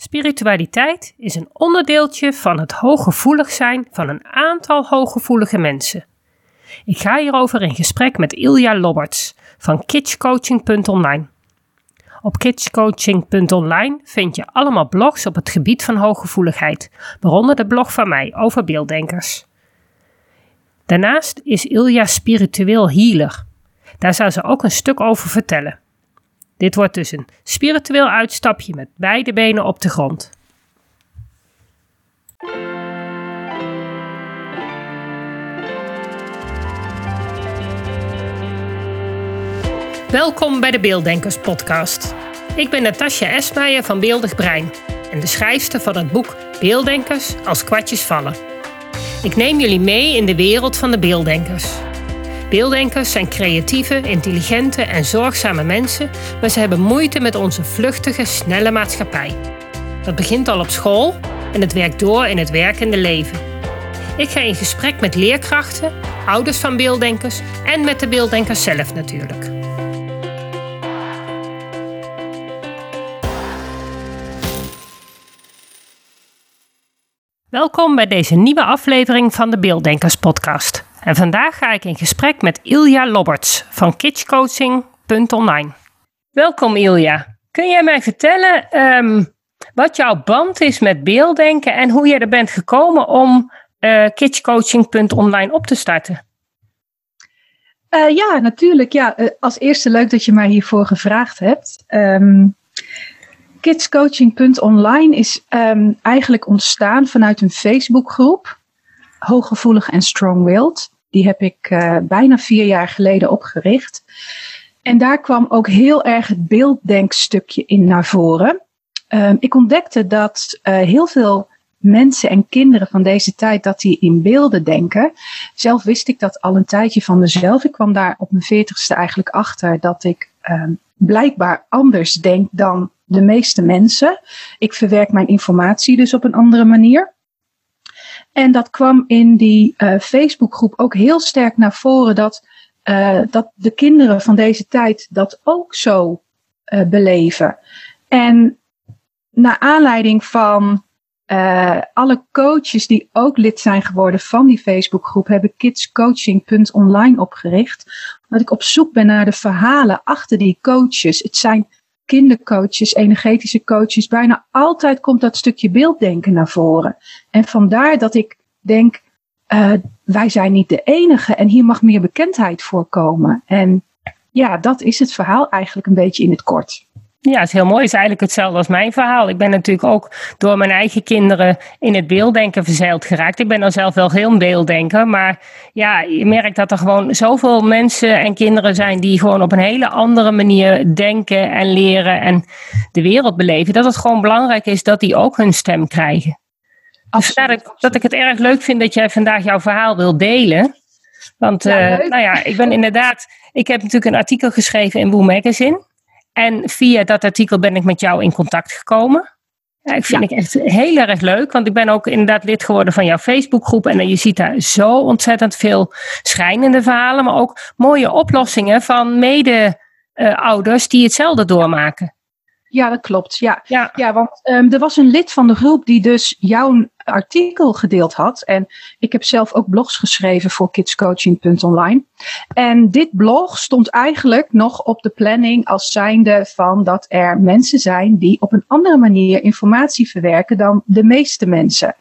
Spiritualiteit is een onderdeeltje van het hooggevoelig zijn van een aantal hooggevoelige mensen. Ik ga hierover in gesprek met Ilja Lobberts van kitschcoaching.online. Op kitschcoaching.online vind je allemaal blogs op het gebied van hooggevoeligheid, waaronder de blog van mij over beelddenkers. Daarnaast is Ilja spiritueel healer. Daar zal ze ook een stuk over vertellen. Dit wordt dus een spiritueel uitstapje met beide benen op de grond. Welkom bij de Beelddenkers podcast. Ik ben Natasja Esmeijer van Beeldig Brein en de schrijfster van het boek Beelddenkers als kwartjes vallen. Ik neem jullie mee in de wereld van de beelddenkers. Beelddenkers zijn creatieve, intelligente en zorgzame mensen, maar ze hebben moeite met onze vluchtige, snelle maatschappij. Dat begint al op school en het werkt door in het werkende leven. Ik ga in gesprek met leerkrachten, ouders van beelddenkers en met de beelddenkers zelf natuurlijk. Welkom bij deze nieuwe aflevering van de Beelddenkers podcast. En vandaag ga ik in gesprek met Ilja Lobberts van kitschcoaching.online. Welkom Ilja. Kun jij mij vertellen ehm, wat jouw band is met beelddenken en hoe je er bent gekomen om uh, kitschcoaching.online op te starten? Uh, ja, natuurlijk. Ja. Uh, als eerste leuk dat je mij hiervoor gevraagd hebt. Um, Kidscoaching.online is um, eigenlijk ontstaan vanuit een Facebookgroep. Hooggevoelig en strong-willed. Die heb ik uh, bijna vier jaar geleden opgericht. En daar kwam ook heel erg het beelddenkstukje in naar voren. Um, ik ontdekte dat uh, heel veel mensen en kinderen van deze tijd dat die in beelden denken. Zelf wist ik dat al een tijdje van mezelf. Ik kwam daar op mijn veertigste eigenlijk achter dat ik um, blijkbaar anders denk dan de meeste mensen. Ik verwerk mijn informatie dus op een andere manier. En dat kwam in die uh, Facebookgroep ook heel sterk naar voren dat, uh, dat de kinderen van deze tijd dat ook zo uh, beleven. En naar aanleiding van alle coaches die ook lid zijn geworden van die Facebookgroep, heb ik kidscoaching.online opgericht. Omdat ik op zoek ben naar de verhalen achter die coaches. Het zijn kindercoaches, energetische coaches, bijna altijd komt dat stukje beelddenken naar voren. En vandaar dat ik denk, uh, wij zijn niet de enige en hier mag meer bekendheid voorkomen. En ja, dat is het verhaal eigenlijk een beetje in het kort. Ja, het is heel mooi. Het is eigenlijk hetzelfde als mijn verhaal. Ik ben natuurlijk ook door mijn eigen kinderen in het beelddenken verzeild geraakt. Ik ben dan zelf wel heel beelddenker. Maar ja, je merkt dat er gewoon zoveel mensen en kinderen zijn die gewoon op een hele andere manier denken en leren en de wereld beleven. Dat het gewoon belangrijk is dat die ook hun stem krijgen. Dus dat ik, dat ik het erg leuk vind dat jij vandaag jouw verhaal wil delen. Want ja, uh, nou ja, ik ben inderdaad. Ik heb natuurlijk een artikel geschreven in Woo Magazine. En via dat artikel ben ik met jou in contact gekomen. Ja, ik vind ja. het echt heel erg leuk, want ik ben ook inderdaad lid geworden van jouw Facebookgroep. En je ziet daar zo ontzettend veel schrijnende verhalen, maar ook mooie oplossingen van mede-ouders uh, die hetzelfde doormaken. Ja, dat klopt. Ja, ja. ja want um, er was een lid van de groep die dus jouw artikel gedeeld had. En ik heb zelf ook blogs geschreven voor kidscoaching.online. En dit blog stond eigenlijk nog op de planning als zijnde van dat er mensen zijn die op een andere manier informatie verwerken dan de meeste mensen.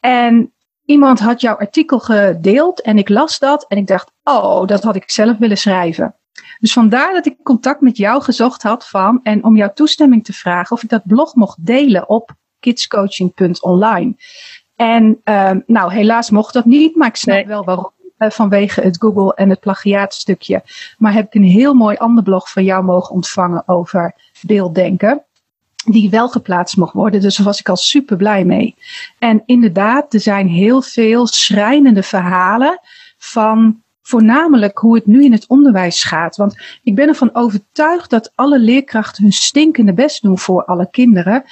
En iemand had jouw artikel gedeeld en ik las dat en ik dacht, oh, dat had ik zelf willen schrijven. Dus vandaar dat ik contact met jou gezocht had van en om jouw toestemming te vragen of ik dat blog mocht delen op kidscoaching.online. En um, nou, helaas mocht dat niet, maar ik snap nee. wel waarom. Uh, vanwege het Google en het plagiaatstukje. Maar heb ik een heel mooi ander blog van jou mogen ontvangen over beelddenken. Die wel geplaatst mocht worden. Dus daar was ik al super blij mee. En inderdaad, er zijn heel veel schrijnende verhalen van voornamelijk hoe het nu in het onderwijs gaat. Want ik ben ervan overtuigd dat alle leerkrachten hun stinkende best doen voor alle kinderen.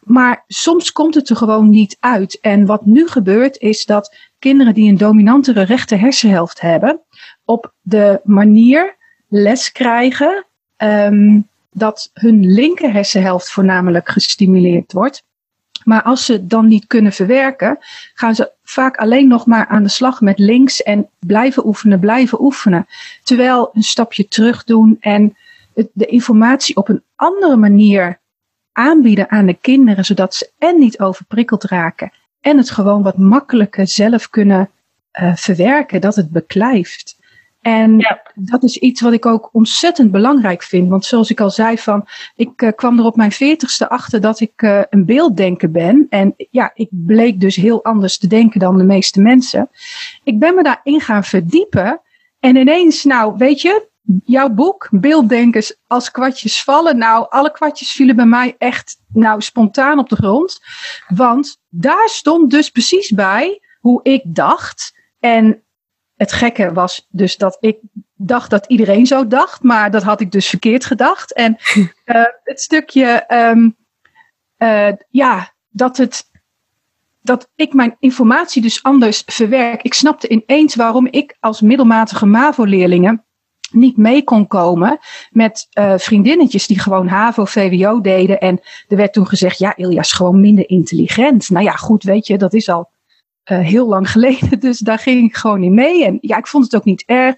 Maar soms komt het er gewoon niet uit. En wat nu gebeurt is dat kinderen die een dominantere rechter hersenhelft hebben, op de manier les krijgen um, dat hun linker hersenhelft voornamelijk gestimuleerd wordt. Maar als ze dan niet kunnen verwerken, gaan ze vaak alleen nog maar aan de slag met links en blijven oefenen, blijven oefenen. Terwijl een stapje terug doen en de informatie op een andere manier aanbieden aan de kinderen, zodat ze en niet overprikkeld raken en het gewoon wat makkelijker zelf kunnen uh, verwerken, dat het beklijft. En ja. dat is iets wat ik ook ontzettend belangrijk vind. Want zoals ik al zei, van, ik uh, kwam er op mijn veertigste achter dat ik uh, een beelddenker ben. En ja, ik bleek dus heel anders te denken dan de meeste mensen. Ik ben me daarin gaan verdiepen. En ineens, nou, weet je, jouw boek, Beelddenkers als kwartjes vallen. Nou, alle kwartjes vielen bij mij echt nou, spontaan op de grond. Want daar stond dus precies bij hoe ik dacht. En het gekke was dus dat ik dacht dat iedereen zo dacht, maar dat had ik dus verkeerd gedacht. En uh, het stukje, um, uh, ja, dat het. Dat ik mijn informatie dus anders verwerk. Ik snapte ineens waarom ik als middelmatige MAVO-leerlingen niet mee kon komen met uh, vriendinnetjes die gewoon HAVO, VWO deden. En er werd toen gezegd, ja, Ilja is gewoon minder intelligent. Nou ja, goed, weet je, dat is al uh, heel lang geleden. Dus daar ging ik gewoon niet mee. En ja, ik vond het ook niet erg.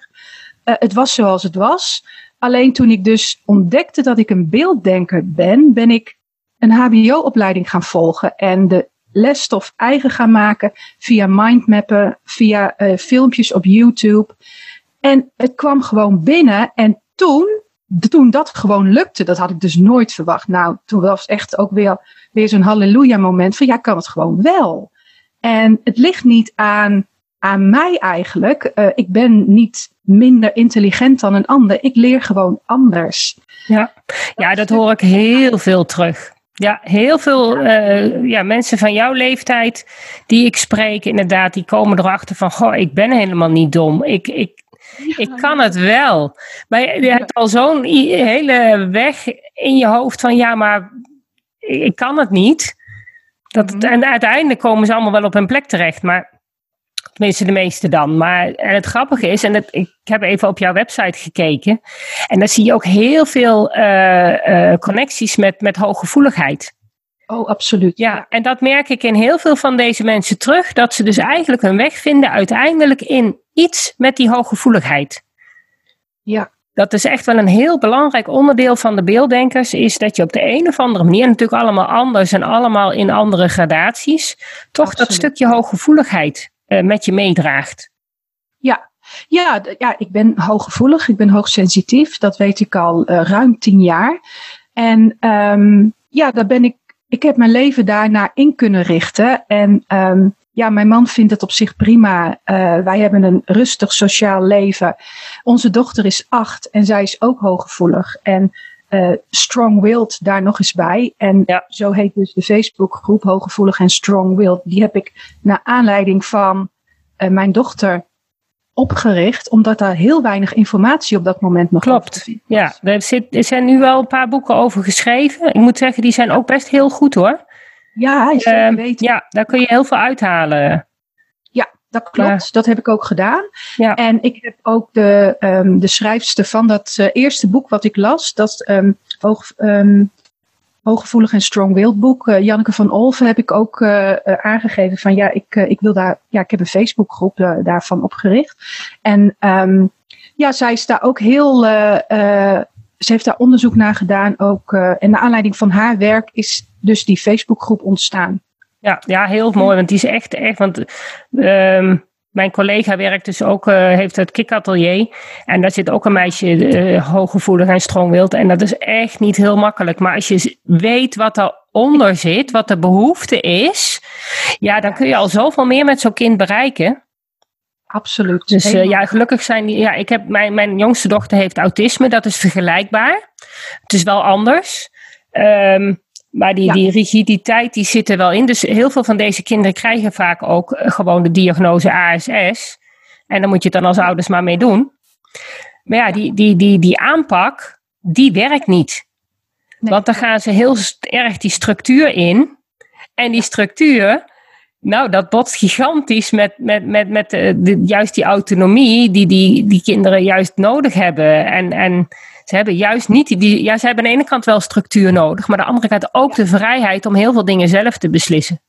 Uh, het was zoals het was. Alleen toen ik dus ontdekte dat ik een beelddenker ben, ben ik een HBO-opleiding gaan volgen. En de lesstof eigen gaan maken via mindmappen, via uh, filmpjes op YouTube. En het kwam gewoon binnen. En toen, toen dat gewoon lukte, dat had ik dus nooit verwacht. Nou, toen was echt ook weer, weer zo'n halleluja moment van ja, kan het gewoon wel. En het ligt niet aan, aan mij eigenlijk. Uh, ik ben niet minder intelligent dan een ander. Ik leer gewoon anders. Ja, ja dat hoor ik heel veel terug. Ja, heel veel uh, ja, mensen van jouw leeftijd die ik spreek, inderdaad, die komen erachter van: Goh, ik ben helemaal niet dom. Ik, ik, ik kan het wel. Maar je hebt al zo'n hele weg in je hoofd van: ja, maar ik kan het niet. Dat mhm. en uiteindelijk komen ze allemaal wel op hun plek terecht, maar tenminste de meeste dan. Maar en het grappige is, en ik heb even op jouw website gekeken, en daar zie je ook heel veel uh, uh, connecties met, met hooggevoeligheid. Oh, absoluut. Ja, en dat merk ik in heel veel van deze mensen terug, dat ze dus eigenlijk hun weg vinden uiteindelijk in iets met die hooggevoeligheid. Ja, dat is echt wel een heel belangrijk onderdeel van de beelddenkers, is dat je op de een of andere manier, natuurlijk allemaal anders en allemaal in andere gradaties, toch dat stukje hooggevoeligheid uh, met je meedraagt. Ja. Ja, ja, ik ben hooggevoelig, ik ben hoogsensitief, dat weet ik al uh, ruim tien jaar. En um, ja, daar ben ik, ik heb mijn leven daarna in kunnen richten. En um, ja, mijn man vindt het op zich prima. Uh, wij hebben een rustig sociaal leven. Onze dochter is acht en zij is ook hooggevoelig. En uh, strong-willed daar nog eens bij. En ja. zo heet dus de Facebookgroep Hooggevoelig en Strong-willed. Die heb ik naar aanleiding van uh, mijn dochter opgericht, omdat daar heel weinig informatie op dat moment nog Klopt. Ja, er, zit, er zijn nu wel een paar boeken over geschreven. Ik moet zeggen, die zijn ook best heel goed hoor. Ja, je uh, weet. Ja, daar kun je heel veel uithalen. Ja, dat klopt. dat heb ik ook gedaan. Ja. En ik heb ook de, um, de schrijfster van dat uh, eerste boek wat ik las, dat um, hoog, um, Hooggevoelig en Strong-Willed boek, uh, Janneke van Olven, heb ik ook uh, aangegeven van ja, ik, ik wil daar, ja, ik heb een Facebookgroep daarvan opgericht. En ja, zij is daar ook heel ze heeft daar onderzoek naar gedaan ook. Uh, en naar aanleiding van haar werk is dus die Facebookgroep ontstaan. Ja, ja, heel mooi. Want die is echt, echt want uh, mijn collega werkt dus ook, uh, heeft het kikatelier. En daar zit ook een meisje uh, hooggevoelig en strongwild. En dat is echt niet heel makkelijk. Maar als je weet wat eronder zit, wat de behoefte is. Ja, dan kun je al zoveel meer met zo'n kind bereiken. Absoluut. Dus uh, ja, gelukkig zijn die. Ja, ik heb mijn, mijn jongste dochter heeft autisme, dat is vergelijkbaar. Het is wel anders. Um, maar die, ja. die rigiditeit die zit er wel in. Dus heel veel van deze kinderen krijgen vaak ook uh, gewoon de diagnose ASS. En dan moet je het dan als ouders maar mee doen. Maar ja, die, die, die, die aanpak, die werkt niet. Nee. Want dan gaan ze heel erg die structuur in. En die structuur, nou, dat botst gigantisch met, met, met, met de, de, juist die autonomie die, die die kinderen juist nodig hebben. En, en ze hebben juist niet die, ja, ze hebben aan de ene kant wel structuur nodig, maar aan de andere kant ook de vrijheid om heel veel dingen zelf te beslissen.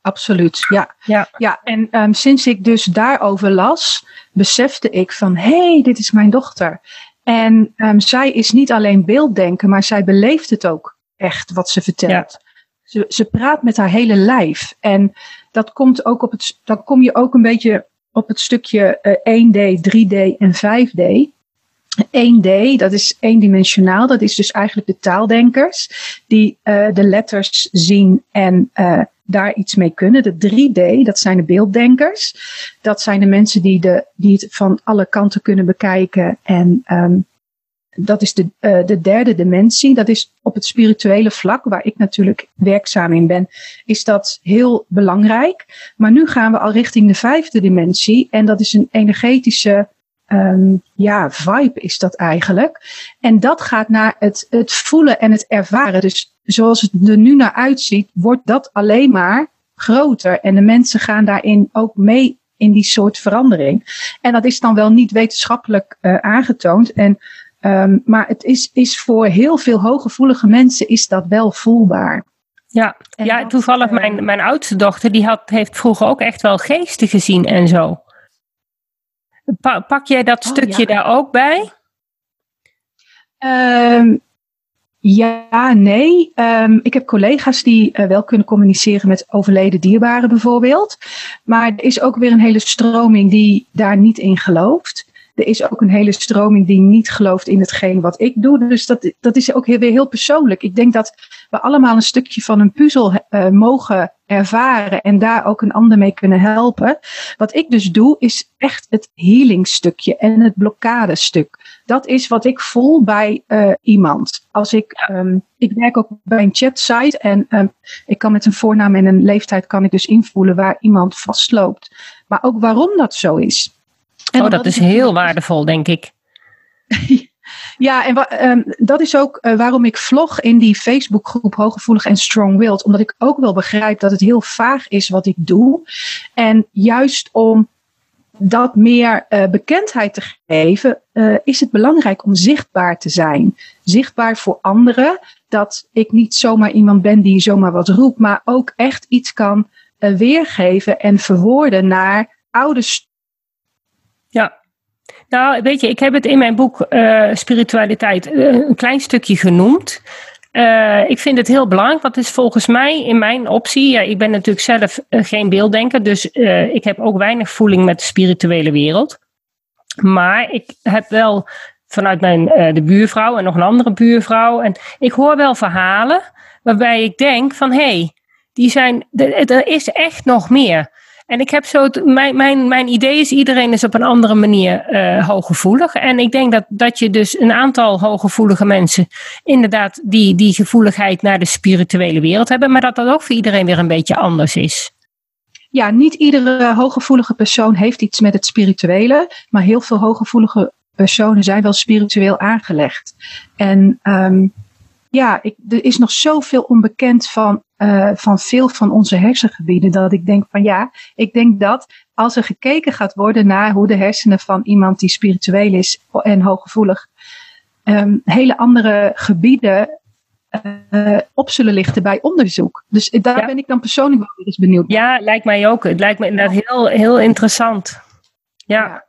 Absoluut, ja. Ja, ja en um, sinds ik dus daarover las, besefte ik van, hé, hey, dit is mijn dochter. En um, zij is niet alleen beelddenken, maar zij beleeft het ook echt wat ze vertelt. Ja. Ze, ze praat met haar hele lijf. En dat komt ook op het, dan kom je ook een beetje op het stukje uh, 1D, 3D en 5D. 1D, dat is eendimensionaal, dat is dus eigenlijk de taaldenkers die uh, de letters zien en uh, daar iets mee kunnen. De 3D, dat zijn de beelddenkers. Dat zijn de mensen die, de, die het van alle kanten kunnen bekijken en um, dat is de, uh, de derde dimensie. Dat is op het spirituele vlak, waar ik natuurlijk werkzaam in ben, is dat heel belangrijk. Maar nu gaan we al richting de vijfde dimensie. En dat is een energetische um, ja, vibe is dat eigenlijk. En dat gaat naar het, het voelen en het ervaren. Dus zoals het er nu naar uitziet, wordt dat alleen maar groter. En de mensen gaan daarin ook mee in die soort verandering. En dat is dan wel niet wetenschappelijk uh, aangetoond. En Um, maar het is, is voor heel veel hooggevoelige mensen is dat wel voelbaar. Ja, ja toevallig uh, mijn, mijn oudste dochter, die had, heeft vroeger ook echt wel geesten gezien en zo. Pa, pak jij dat oh, stukje ja. daar ook bij? Um, ja, nee. Um, ik heb collega's die uh, wel kunnen communiceren met overleden dierbaren bijvoorbeeld. Maar er is ook weer een hele stroming die daar niet in gelooft. Er is ook een hele stroming die niet gelooft in hetgeen wat ik doe. Dus dat, dat is ook heel, weer heel persoonlijk. Ik denk dat we allemaal een stukje van een puzzel uh, mogen ervaren en daar ook een ander mee kunnen helpen. Wat ik dus doe, is echt het healingstukje en het blokkadestuk. Dat is wat ik voel bij uh, iemand. Als ik, um, ik werk ook bij een chatsite en um, ik kan met een voornaam en een leeftijd kan ik dus invoelen waar iemand vastloopt. Maar ook waarom dat zo is. En oh, dat is heel waardevol, denk ik. ja, en um, dat is ook uh, waarom ik vlog in die Facebookgroep Hooggevoelig en Strong-Willed. Omdat ik ook wel begrijp dat het heel vaag is wat ik doe. En juist om dat meer uh, bekendheid te geven, uh, is het belangrijk om zichtbaar te zijn. Zichtbaar voor anderen. Dat ik niet zomaar iemand ben die zomaar wat roept, maar ook echt iets kan weergeven en verwoorden naar oude. Nou, weet je, ik heb het in mijn boek uh, Spiritualiteit uh, een klein stukje genoemd. Uh, ik vind het heel belangrijk, want het is volgens mij in mijn optie. Ja, ik ben natuurlijk zelf geen beelddenker, dus ik heb ook weinig voeling met de spirituele wereld. Maar ik heb wel vanuit mijn, de buurvrouw en nog een andere buurvrouw. En ik hoor wel verhalen waarbij ik denk van hé, hey, die zijn, er is echt nog meer. En ik heb zo, mijn, mijn, mijn idee is, iedereen is op een andere manier uh, hooggevoelig. En ik denk dat, dat je dus een aantal hooggevoelige mensen inderdaad die, die gevoeligheid naar de spirituele wereld hebben, maar dat dat ook voor iedereen weer een beetje anders is. Ja, niet iedere hooggevoelige persoon heeft iets met het spirituele, maar heel veel hooggevoelige personen zijn wel spiritueel aangelegd. En um, ja, ik, er is nog zoveel onbekend van, uh, van veel van onze hersengebieden. Dat ik denk van ja, ik denk dat als er gekeken gaat worden naar hoe de hersenen van iemand die spiritueel is en hooggevoelig, um, hele andere gebieden uh, op zullen lichten bij onderzoek. Dus daar ja. ben ik dan persoonlijk wel eens benieuwd Ja, lijkt mij ook. Het lijkt me inderdaad heel, heel interessant. Ja. ja.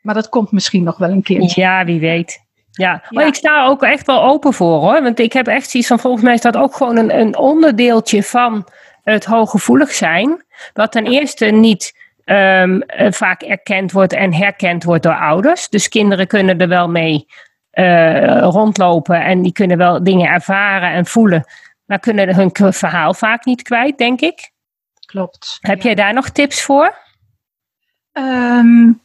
Maar dat komt misschien nog wel een keertje. Ja, wie weet. Ja, maar ja. ik sta er ook echt wel open voor hoor. Want ik heb echt zoiets van, volgens mij is dat ook gewoon een, een onderdeeltje van het hooggevoelig zijn. Wat ten eerste niet um, vaak erkend wordt en herkend wordt door ouders. Dus kinderen kunnen er wel mee uh, rondlopen en die kunnen wel dingen ervaren en voelen. Maar kunnen hun verhaal vaak niet kwijt, denk ik. Klopt. Heb ja. jij daar nog tips voor? Um,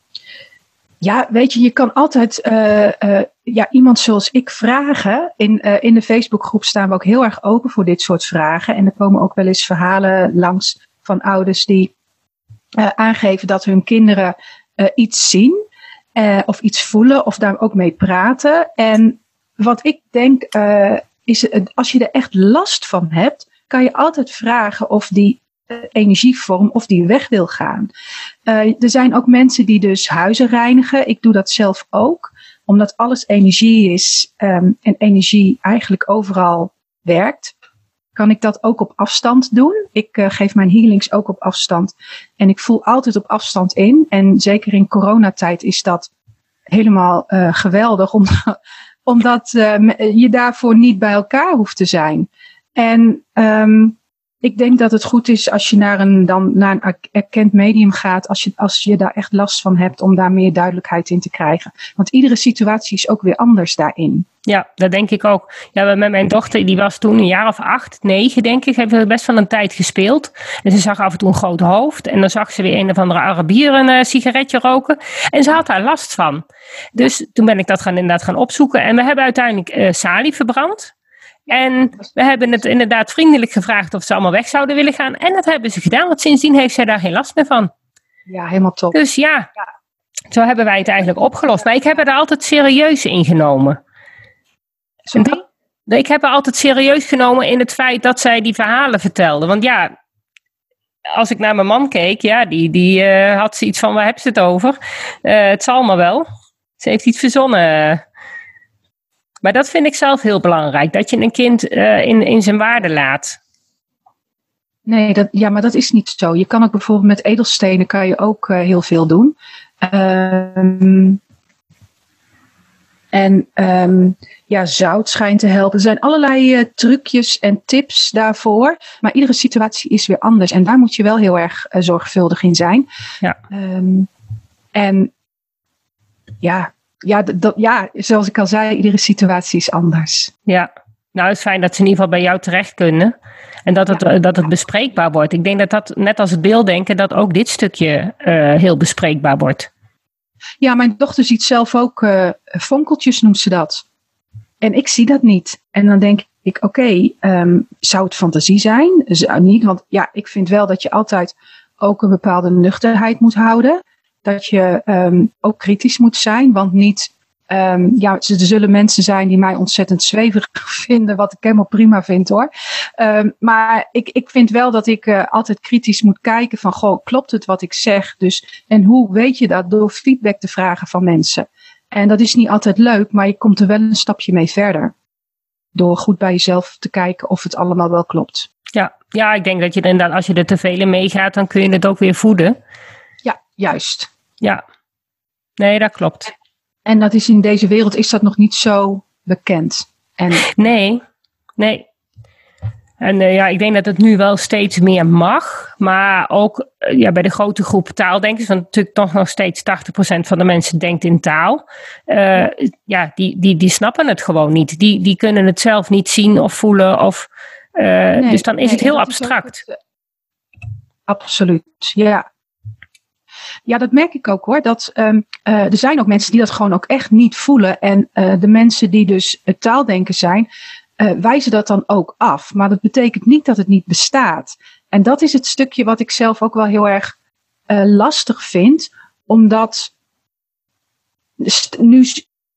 ja, weet je, je kan altijd uh, uh, ja, iemand zoals ik vragen. In, uh, in de Facebookgroep staan we ook heel erg open voor dit soort vragen. En er komen ook wel eens verhalen langs van ouders die aangeven dat hun kinderen iets zien of iets voelen of daar ook mee praten. En wat ik denk is, als je er echt last van hebt, kan je altijd vragen of die energievorm of die weg wil gaan. Uh, er zijn ook mensen die dus huizen reinigen. Ik doe dat zelf ook. omdat alles energie is um, en energie eigenlijk overal werkt, kan ik dat ook op afstand doen. Ik uh, geef mijn healings ook op afstand. En ik voel altijd op afstand in. En zeker in coronatijd is dat helemaal uh, geweldig, om, omdat je daarvoor niet bij elkaar hoeft te zijn. En um, ik denk dat het goed is als je naar een, dan, naar een erkend medium gaat, als je, als je daar echt last van hebt, om daar meer duidelijkheid in te krijgen. Want iedere situatie is ook weer anders daarin. Ja, dat denk ik ook. Ja, met mijn dochter, die was toen een jaar of acht, negen denk ik, heeft best wel een tijd gespeeld. En ze zag af en toe een groot hoofd. En dan zag ze weer een of andere Arabier een uh, sigaretje roken. En ze had daar last van. Dus toen ben ik dat gaan, inderdaad gaan opzoeken. En we hebben uiteindelijk uh, salie verbrand. En we hebben het inderdaad vriendelijk gevraagd of ze allemaal weg zouden willen gaan. En dat hebben ze gedaan, want sindsdien heeft zij daar geen last meer van. Ja, helemaal top. Dus ja, ja. zo hebben wij het eigenlijk opgelost. Maar ik heb er altijd serieus in genomen. Ik heb er altijd serieus genomen in het feit dat zij die verhalen vertelde. Want ja, als ik naar mijn man keek, ja, die, die uh, had zoiets van, waar heb ze het over? Uh, het zal maar wel. Ze heeft iets verzonnen. Maar dat vind ik zelf heel belangrijk, dat je een kind uh, in, in zijn waarde laat. Nee, dat, ja, maar dat is niet zo. Je kan ook bijvoorbeeld met edelstenen kan je ook uh, heel veel doen. Um, en um, ja, zout schijnt te helpen. Er zijn allerlei uh, trucjes en tips daarvoor. Maar iedere situatie is weer anders. En daar moet je wel heel erg zorgvuldig in zijn. Ja. Um, en ja, ja, dat, ja, zoals ik al zei, iedere situatie is anders. Ja, nou het is fijn dat ze in ieder geval bij jou terecht kunnen. En dat het, ja. dat het bespreekbaar wordt. Ik denk dat dat, net als het beelddenken, dat ook dit stukje uh, heel bespreekbaar wordt. Ja, mijn dochter ziet zelf ook uh, vonkeltjes, noemt ze dat. En ik zie dat niet. En dan denk ik, oké, okay, um, zou het fantasie zijn? Zou niet, want ja, ik vind wel dat je altijd ook een bepaalde nuchterheid moet houden dat je um, ook kritisch moet zijn. Want niet, um, ja, er zullen mensen zijn die mij ontzettend zweverig vinden, wat ik helemaal prima vind hoor. Um, maar ik, ik vind wel dat ik uh, altijd kritisch moet kijken van, goh, klopt het wat ik zeg? Dus, en hoe weet je dat? Door feedback te vragen van mensen. En dat is niet altijd leuk, maar je komt er wel een stapje mee verder. Door goed bij jezelf te kijken of het allemaal wel klopt. Ja, ja ik denk dat je inderdaad, als je er te veel in meegaat, dan kun je het ook weer voeden. Juist. Ja, nee, dat klopt. En dat is in deze wereld is dat nog niet zo bekend. En... Nee, nee. En uh, ja, ik denk dat het nu wel steeds meer mag. Maar ook uh, ja, bij de grote groep taaldenkers, want natuurlijk toch nog steeds 80% van de mensen denkt in taal. Uh, ja, die, die, die snappen het gewoon niet. Die, die kunnen het zelf niet zien of voelen. Of, nee, dus dan is nee, het heel abstract. Het, absoluut, ja. Ja, dat merk ik ook hoor. Dat, um, uh, er zijn ook mensen die dat gewoon ook echt niet voelen. En uh, de mensen die dus het taaldenken zijn, wijzen dat dan ook af. Maar dat betekent niet dat het niet bestaat. En dat is het stukje wat ik zelf ook wel heel erg lastig vind. Omdat nu,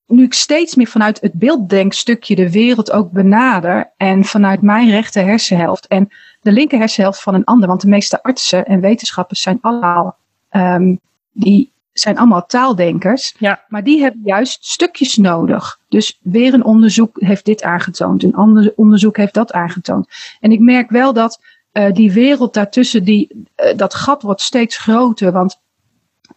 nu ik steeds meer vanuit het beelddenkstukje de wereld ook benader. En vanuit mijn rechte hersenhelft en de linker hersenhelft van een ander. Want de meeste artsen en wetenschappers zijn allemaal Um, die zijn allemaal taaldenkers, ja. maar die hebben juist stukjes nodig. Dus weer een onderzoek heeft dit aangetoond, een ander onderzoek heeft dat aangetoond. En ik merk wel dat uh, die wereld daartussen, die, uh, dat gat wordt steeds groter. Want,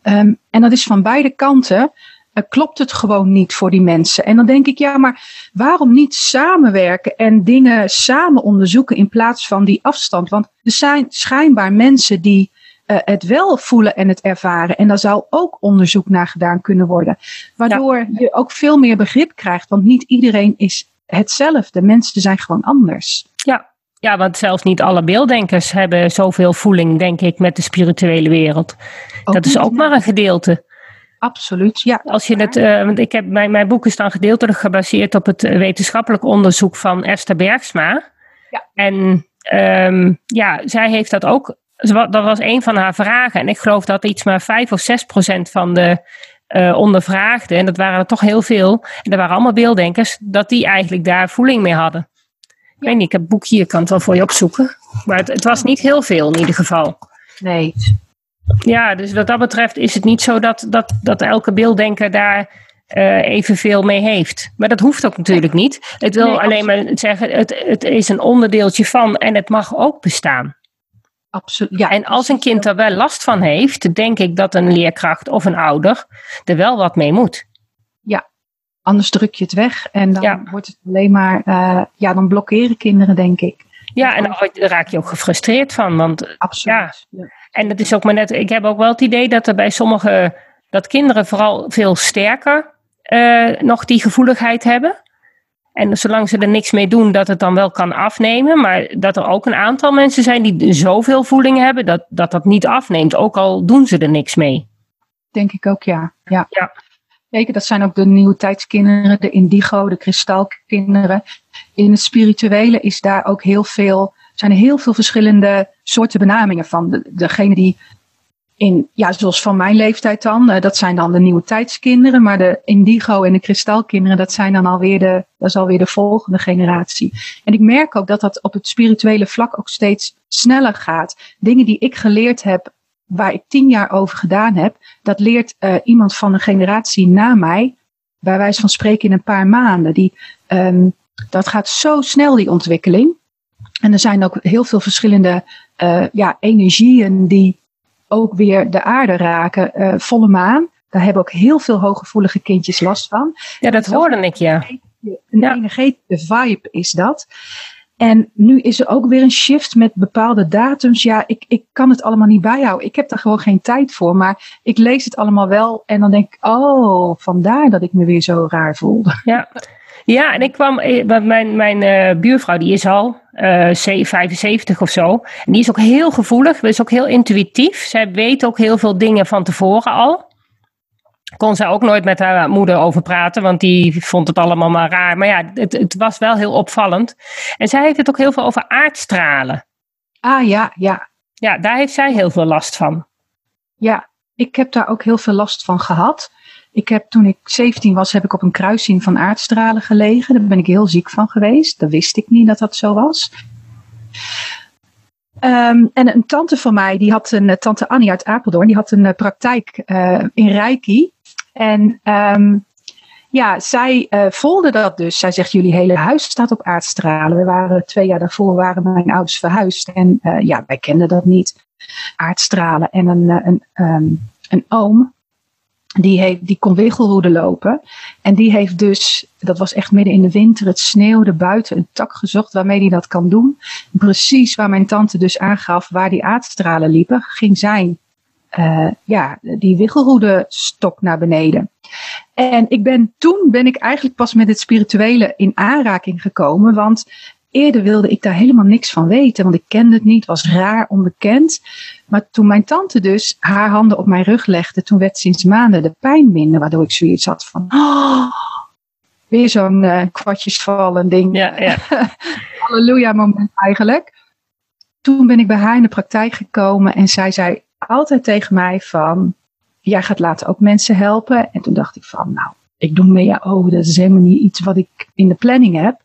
um, en dat is van beide kanten. Uh, klopt het gewoon niet voor die mensen. En dan denk ik, ja, maar waarom niet samenwerken en dingen samen onderzoeken in plaats van die afstand? Want er zijn schijnbaar mensen die uh, het wel voelen en het ervaren. En daar zou ook onderzoek naar gedaan kunnen worden. Waardoor ja. je ook veel meer begrip krijgt. Want niet iedereen is hetzelfde. Mensen zijn gewoon anders. Ja. Ja, want zelfs niet alle beelddenkers hebben zoveel voeling, denk ik, met de spirituele wereld. Ook dat is ook maar een gedeelte. Absoluut, ja. Als je het, uh, want ik heb, mijn, mijn boek is dan gedeeltelijk gebaseerd op het wetenschappelijk onderzoek van Esther Bergsma. Ja. En um, ja, zij heeft dat ook dat was een van haar vragen. En ik geloof dat iets maar 5 of 6 procent van de uh, ondervraagden, en dat waren er toch heel veel, en dat waren allemaal beelddenkers, dat die eigenlijk daar voeling mee hadden. Ik weet niet, ik heb het boek hier, ik kan het wel voor je opzoeken. Maar het, het was niet heel veel in ieder geval. Nee. Ja, dus wat dat betreft is het niet zo dat, dat, dat elke beelddenker daar uh, evenveel mee heeft. Maar dat hoeft ook natuurlijk niet. Het wil alleen maar zeggen, het, het is een onderdeeltje van en het mag ook bestaan. Absoluut. Ja, en als een kind er wel last van heeft, denk ik dat een leerkracht of een ouder er wel wat mee moet. Ja, anders druk je het weg en dan wordt het alleen maar, uh, ja, dan blokkeren kinderen, denk ik. Ja, en dan raak je ook gefrustreerd van. Want, Absoluut. Ja, En het is ook maar net, ik heb ook wel het idee dat er bij sommige, dat kinderen vooral veel sterker uh, nog die gevoeligheid hebben. En zolang ze er niks mee doen, dat het dan wel kan afnemen. Maar dat er ook een aantal mensen zijn die zoveel voeling hebben, dat dat, dat niet afneemt. Ook al doen ze er niks mee. Denk ik ook, ja. ja. ja. Zeker, dat zijn ook de nieuwe tijdskinderen, de indigo, de kristalkinderen. In het spirituele is daar ook heel veel, zijn er heel veel verschillende soorten benamingen van. De, degene die in, ja, zoals van mijn leeftijd dan, uh, dat zijn dan de nieuwe tijdskinderen, maar de indigo en de kristalkinderen, dat zijn dan alweer de, dat is alweer de volgende generatie. En ik merk ook dat dat op het spirituele vlak ook steeds sneller gaat. Dingen die ik geleerd heb, waar ik tien jaar over gedaan heb, dat leert uh, iemand van een generatie na mij, bij wijze van spreken in een paar maanden. Die, um, dat gaat zo snel, die ontwikkeling. En er zijn ook heel veel verschillende uh, ja, energieën die ook weer de aarde raken. Uh, volle maan, daar hebben ook heel veel hooggevoelige kindjes last van. Ja, dat hoorde ik, ja. Een ja. energetische vibe is dat. En nu is er ook weer een shift met bepaalde datums. Ja, ik, ik kan het allemaal niet bijhouden. Ik heb daar gewoon geen tijd voor. Maar ik lees het allemaal wel. En dan denk ik, oh, vandaar dat ik me weer zo raar voelde. Ja, ja, en ik kwam, eh, mijn, mijn uh, buurvrouw die is al uh, 75 of zo. En die is ook heel gevoelig, is ook heel intuïtief. Zij weet ook heel veel dingen van tevoren al. Kon zij ook nooit met haar moeder over praten, want die vond het allemaal maar raar. Maar ja, het, het was wel heel opvallend. En zij heeft het ook heel veel over aardstralen. Ah ja, ja. Ja, daar heeft zij heel veel last van. Ja, ik heb daar ook heel veel last van gehad. Ik heb toen ik 17 was, heb ik op een kruising van aardstralen gelegen. Daar ben ik heel ziek van geweest. Dat wist ik niet dat dat zo was. Um, en een tante van mij, die had een, eh, tante Annie uit Apeldoorn, die had een uh, praktijk uh, in Reiki. En um, ja, zij uh, voelde dat dus. Zij zegt, jullie hele huis staat op aardstralen. We waren twee jaar daarvoor, waren mijn ouders verhuisd. En ja, wij kenden dat niet. Aardstralen. En een, een, um, een oom, die, heeft, die kon wiggelroede lopen. En die heeft dus, dat was echt midden in de winter, het sneeuwde buiten, een tak gezocht waarmee hij dat kan doen. Precies waar mijn tante dus aangaf waar die aardstralen liepen, ging zijn, uh, ja, die wiggelroede stok naar beneden. En ik ben, toen ben ik eigenlijk pas met het spirituele in aanraking gekomen, want Eerder wilde ik daar helemaal niks van weten, want ik kende het niet, was raar, onbekend. Maar toen mijn tante dus haar handen op mijn rug legde, toen werd sinds maanden de pijn minder, waardoor ik zoiets had van, oh, weer zo'n uh, kwartjesvallen ding. Ja, ja. Halleluja moment eigenlijk. Toen ben ik bij haar in de praktijk gekomen en zij zei altijd tegen mij van, jij gaat later ook mensen helpen. En toen dacht ik van, nou, ik doe mee, ja, oh, dat is helemaal niet iets wat ik in de planning heb.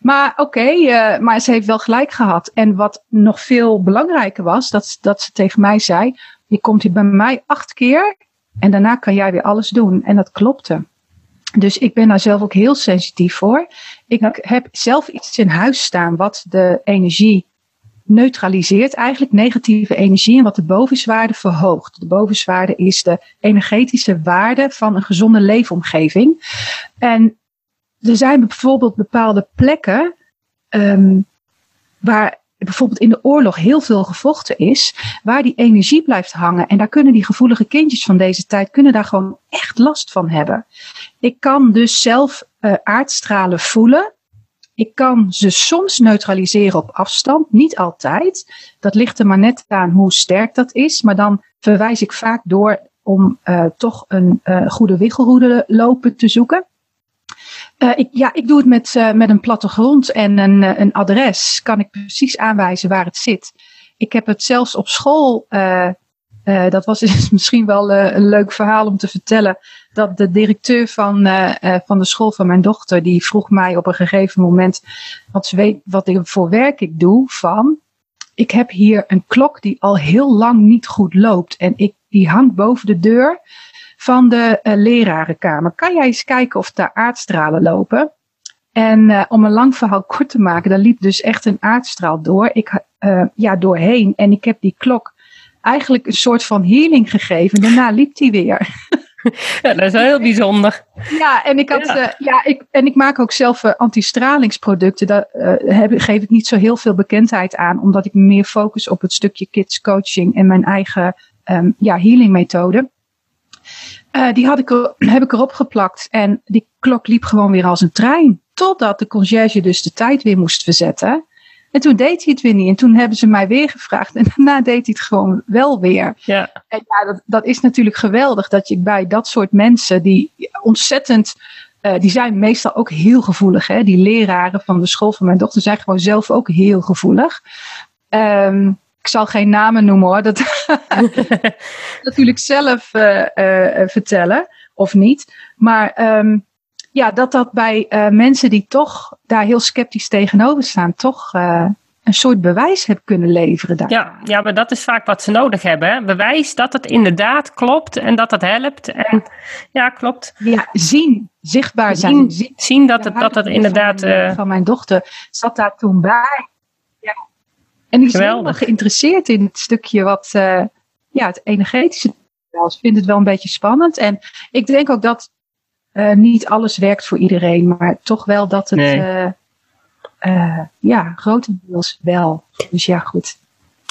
Maar oké, okay, uh, maar ze heeft wel gelijk gehad. En wat nog veel belangrijker was, dat, dat ze tegen mij zei, je komt hier bij mij acht keer en daarna kan jij weer alles doen. En dat klopte. Dus ik ben daar zelf ook heel sensitief voor. Ik heb zelf iets in huis staan wat de energie neutraliseert eigenlijk negatieve energie en wat de bovenswaarde verhoogt. De bovenswaarde is de energetische waarde van een gezonde leefomgeving. En er zijn bijvoorbeeld bepaalde plekken um, waar bijvoorbeeld in de oorlog heel veel gevochten is, waar die energie blijft hangen. En daar kunnen die gevoelige kindjes van deze tijd kunnen daar gewoon echt last van hebben. Ik kan dus zelf uh, aardstralen voelen. Ik kan ze soms neutraliseren op afstand, niet altijd. Dat ligt er maar net aan hoe sterk dat is. Maar dan verwijs ik vaak door om uh, toch een uh, goede wiggelroede lopen te zoeken. Uh, ik, ja, ik doe het met, met een plattegrond en een, een adres. Kan ik precies aanwijzen waar het zit. Ik heb het zelfs op school. Dat was misschien wel een leuk verhaal om te vertellen. Dat de directeur van, van de school van mijn dochter. die vroeg mij op een gegeven moment. wat ze weet wat ik voor werk ik doe. Van. Ik heb hier een klok die al heel lang niet goed loopt. En ik, die hangt boven de deur van de lerarenkamer. Kan jij eens kijken of daar aardstralen lopen? En om een lang verhaal kort te maken, daar liep dus echt een aardstraal door. Ik, ja, doorheen. En ik heb die klok eigenlijk een soort van healing gegeven. Daarna liep die weer. Ja, dat is wel heel bijzonder. Ja, en ik, had, ja. Uh, ja, ik, en ik maak ook zelf uh, anti-stralingsproducten. Daar uh, heb, geef ik niet zo heel veel bekendheid aan, omdat ik meer focus op het stukje kids coaching en mijn eigen um, ja, healing methode. die had ik er, heb ik erop geplakt en die klok liep gewoon weer als een trein. Totdat de conciërge dus de tijd weer moest verzetten. En toen deed hij het weer niet. En toen hebben ze mij weer gevraagd. En daarna deed hij het gewoon wel weer. Ja. En ja, dat, dat is natuurlijk geweldig dat je bij dat soort mensen die ontzettend. Uh, die zijn meestal ook heel gevoelig. Hè? Die leraren van de school van mijn dochter zijn gewoon zelf ook heel gevoelig. Um, ik zal geen namen noemen hoor. Dat natuurlijk zelf uh, uh, vertellen of niet. Maar um, ja, dat dat bij uh, mensen die toch daar heel sceptisch tegenover staan, toch uh, een soort bewijs heeft kunnen leveren. Daar. Ja, ja, maar dat is vaak wat ze nodig hebben. Hè? Bewijs dat het inderdaad klopt en dat het helpt. En, ja, klopt. Ja, zien, zichtbaar zijn. Zien, zien, zien dat, het, dat het inderdaad. Van mijn, uh, van mijn dochter zat daar toen bij. Ja. En die is helemaal geïnteresseerd in het stukje wat, ja, het energetische. Ik vind het wel een beetje spannend. En ik denk ook dat uh, niet alles werkt voor iedereen, maar toch wel dat het. Nee. Uh, uh, ja, grotendeels wel. Dus ja, goed.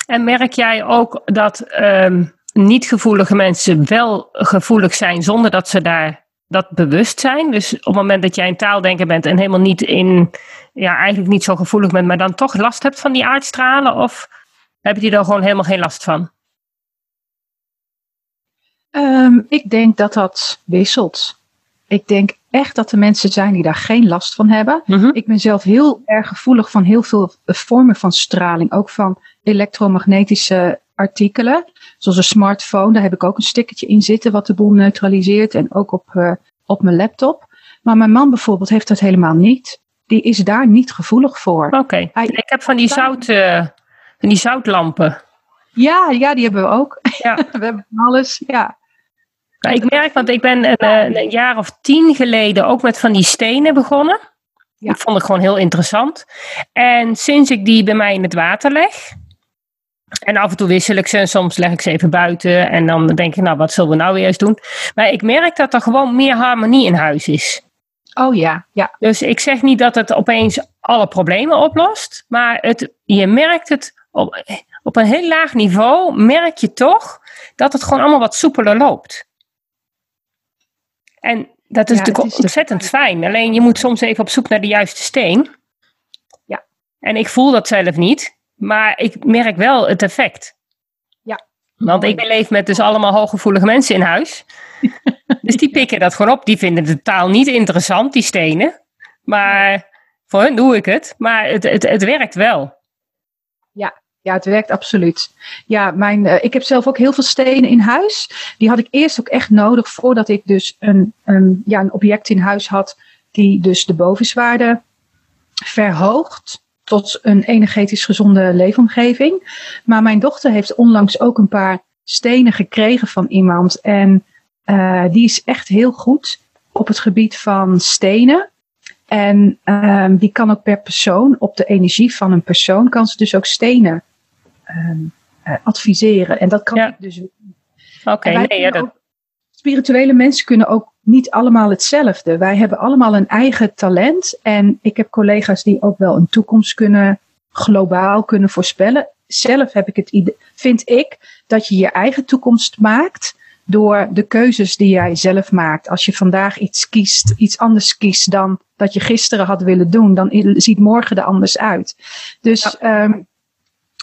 En merk jij ook dat um, niet-gevoelige mensen wel gevoelig zijn zonder dat ze daar dat bewust zijn? Dus op het moment dat jij in taaldenker bent en helemaal niet in, ja, eigenlijk niet zo gevoelig bent, maar dan toch last hebt van die aardstralen? Of heb je daar gewoon helemaal geen last van? Um, ik denk dat dat wisselt. Ik denk echt dat er mensen zijn die daar geen last van hebben. Mhm. Ik ben zelf heel erg gevoelig van heel veel vormen van straling. Ook van elektromagnetische artikelen. Zoals een smartphone, daar heb ik ook een stickertje in zitten wat de boel neutraliseert. En ook op, uh, op mijn laptop. Maar mijn man bijvoorbeeld heeft dat helemaal niet. Die is daar niet gevoelig voor. Oké, okay. ik heb van die, zout, uh, van die zoutlampen. Ja, ja, die hebben we ook. Ja. we hebben alles, ja. Nou, ik merk, want ik ben een, een, jaar of tien geleden ook met van die stenen begonnen. Ja. Ik vond het gewoon heel interessant. En sinds ik die bij mij in het water leg. En af en toe wissel ik ze en soms leg ik ze even buiten. En dan denk ik, nou, wat zullen we nou weer eens doen? Maar ik merk dat er gewoon meer harmonie in huis is. Oh ja, ja. Dus ik zeg niet dat het opeens alle problemen oplost. Maar het, je merkt het op, op een heel laag niveau, merk je toch dat het gewoon allemaal wat soepeler loopt. En dat is ja, natuurlijk is ontzettend fijn. Alleen je moet soms even op zoek naar de juiste steen. Ja. En ik voel dat zelf niet, maar ik merk wel het effect. Ja. Want ik leef met dus allemaal hooggevoelige mensen in huis. dus die pikken dat gewoon op. Die vinden de taal niet interessant, die stenen. Maar voor hun doe ik het. Maar het, het, het werkt wel. Ja, ja, het werkt absoluut. Ja, mijn, uh, ik heb zelf ook heel veel stenen in huis. Die had ik eerst ook echt nodig voordat ik dus een, ja, een object in huis had die dus de bovenswaarde verhoogt tot een energetisch gezonde leefomgeving. Maar mijn dochter heeft onlangs ook een paar stenen gekregen van iemand. En uh, die is echt heel goed op het gebied van stenen. En um, die kan ook per persoon, op de energie van een persoon, kan ze dus ook stenen um, uh, adviseren. En dat kan Ja. ik dus. Oké, nee, ja, dat, spirituele mensen kunnen ook niet allemaal hetzelfde. Wij hebben allemaal een eigen talent. En ik heb collega's die ook wel een toekomst kunnen, globaal kunnen voorspellen. Zelf heb ik het idee, vind ik, dat je je eigen toekomst maakt door de keuzes die jij zelf maakt. Als je vandaag iets kiest, iets anders kiest dan dat je gisteren had willen doen, dan ziet morgen er anders uit. Dus ehm,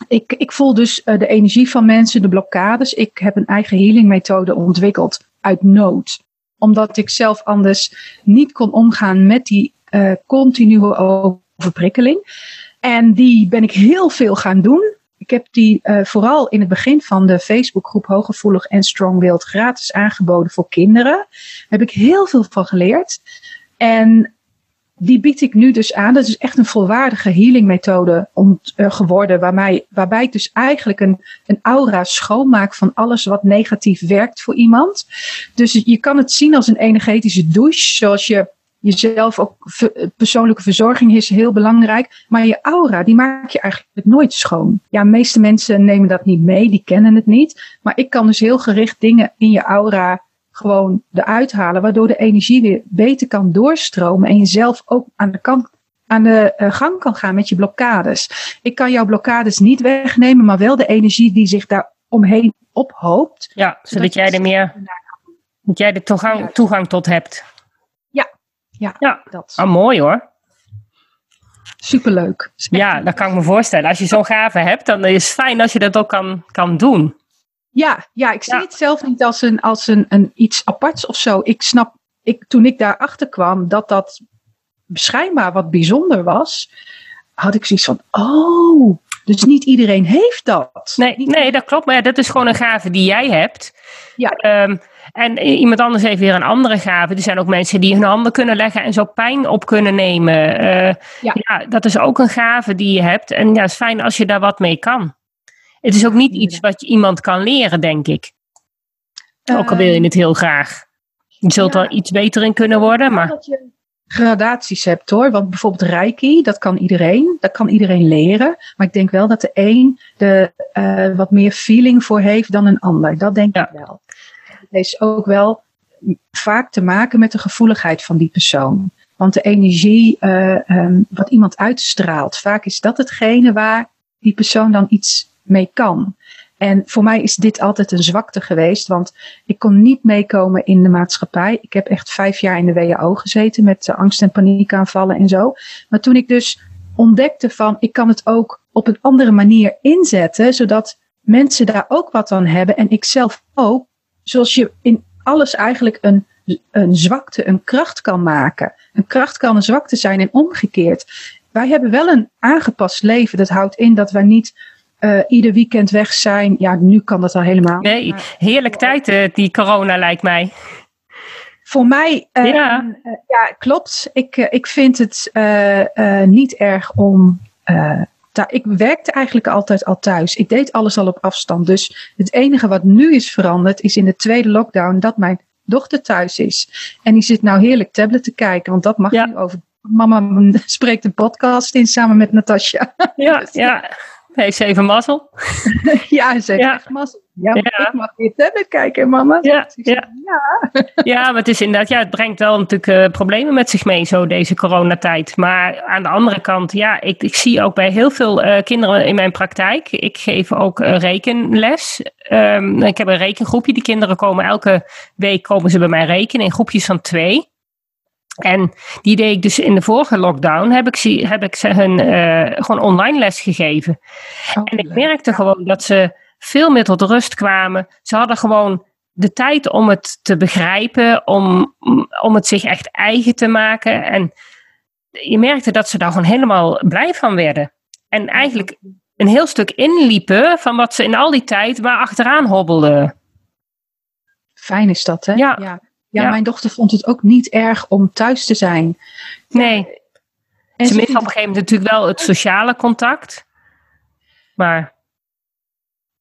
ik, ik voel dus eh, de energie van mensen, de blokkades. Ik heb een eigen healing methode ontwikkeld uit nood. Omdat ik zelf anders niet kon omgaan met die eh, continue overprikkeling. En die ben ik heel veel gaan doen. Ik heb die eh, vooral in het begin van de Facebookgroep Hooggevoelig en Strong Willed gratis aangeboden voor kinderen. Daar heb ik heel veel van geleerd. En die bied ik nu dus aan. Dat is echt een volwaardige healing methode om, uh, geworden. Waarbij, waarbij ik dus eigenlijk een, een aura schoonmaak van alles wat negatief werkt voor iemand. Dus je kan het zien als een energetische douche. Zoals je jezelf ook persoonlijke verzorging is heel belangrijk. Maar je aura, die maak je eigenlijk nooit schoon. Ja, de meeste mensen nemen dat niet mee, die kennen het niet. Maar ik kan dus heel gericht dingen in je aura gewoon eruit halen, waardoor de energie weer beter kan doorstromen en je zelf ook aan de kant aan de uh, gang kan gaan met je blokkades. Ik kan jouw blokkades niet wegnemen, maar wel de energie die zich daar omheen ophoopt. Ja, zodat, jij er meer dat jij er toegang, toegang tot hebt. Ja, ja, ja. dat. Ah, mooi hoor. Superleuk. Ja, dat kan ik me voorstellen. Als je zo'n gave hebt, dan is het fijn als je dat ook kan, kan doen. Ja, ja ik zie het zelf niet als, een, als een, een iets aparts of zo. Ik snap, ik, toen ik daarachter kwam dat dat schijnbaar wat bijzonder was, had ik zoiets van, oh, dus niet iedereen heeft dat. Nee, nee dat klopt. Maar ja, dat is gewoon een gave die jij hebt. Ja. Um, en iemand anders heeft weer een andere gave. Er zijn ook mensen die hun handen kunnen leggen en zo pijn op kunnen nemen. Uh, ja. ja. dat is ook een gave die je hebt. En ja, het is fijn als je daar wat mee kan. Het is ook niet iets wat je iemand kan leren, denk ik. Ook al wil je ehm, het heel graag. Je zult er iets beter in kunnen worden, maar... Dat je gradaties hebt hoor. Want bijvoorbeeld Reiki, dat kan iedereen. Dat kan iedereen leren. Maar ik denk wel dat de een er uh, wat meer feeling voor heeft dan een ander. Dat denk ik wel. Het heeft ook wel vaak te maken met de gevoeligheid van die persoon. Want de energie, uh, um, wat iemand uitstraalt, vaak is dat hetgene waar die persoon dan iets mee kan. En voor mij is dit altijd een zwakte geweest, want ik kon niet meekomen in de maatschappij. Ik heb echt vijf jaar in de WHO gezeten met angst- en paniekaanvallen en zo. Maar toen ik dus ontdekte van, ik kan het ook op een andere manier inzetten, zodat mensen daar ook wat aan hebben en ik zelf ook, zoals je in alles eigenlijk een, een zwakte, een kracht kan maken. Een kracht kan een zwakte zijn en omgekeerd. Wij hebben wel een aangepast leven. Dat houdt in dat wij niet uh, ieder weekend weg zijn. Ja, nu kan dat al helemaal. Nee, heerlijk tijd uh, die corona lijkt mij. Voor mij, uh, ja. ja, klopt. Ik, ik vind het niet erg om. ik werkte eigenlijk altijd al thuis. Ik deed alles al op afstand. Dus het enige wat nu is veranderd, is in de tweede lockdown dat mijn dochter thuis is. En die zit nou heerlijk tablet te kijken, want dat mag ja. nu over. Mama spreekt een podcast in samen met Natasja. Ja, dus, ja. Heeft ze even mazzel? ja, ze heeft ja. mazzel. Ja, ik mag weer tablet kijken, mama. Ja, ja. ja. ja, maar het is inderdaad, ja, het brengt wel natuurlijk uh, problemen met zich mee, zo deze coronatijd. Maar aan de andere kant, ja, ik, ik zie ook bij heel veel uh, kinderen in mijn praktijk. Ik geef ook uh, rekenles. Um, ik heb een rekengroepje. Die kinderen komen elke week komen ze bij mij rekenen in groepjes van twee. En die deed ik dus in de vorige lockdown, heb ik ze, heb ik ze hun uh, gewoon online les gegeven. Oh, en ik merkte gewoon dat ze veel meer tot rust kwamen. Ze hadden gewoon de tijd om het te begrijpen, om, om het zich echt eigen te maken. En je merkte dat ze daar gewoon helemaal blij van werden. En eigenlijk een heel stuk inliepen van wat ze in al die tijd maar achteraan hobbelden. Fijn is dat, hè? ja. Ja, mijn dochter vond het ook niet erg om thuis te zijn. Nee. En ze mist op een gegeven moment natuurlijk wel het sociale contact. Maar.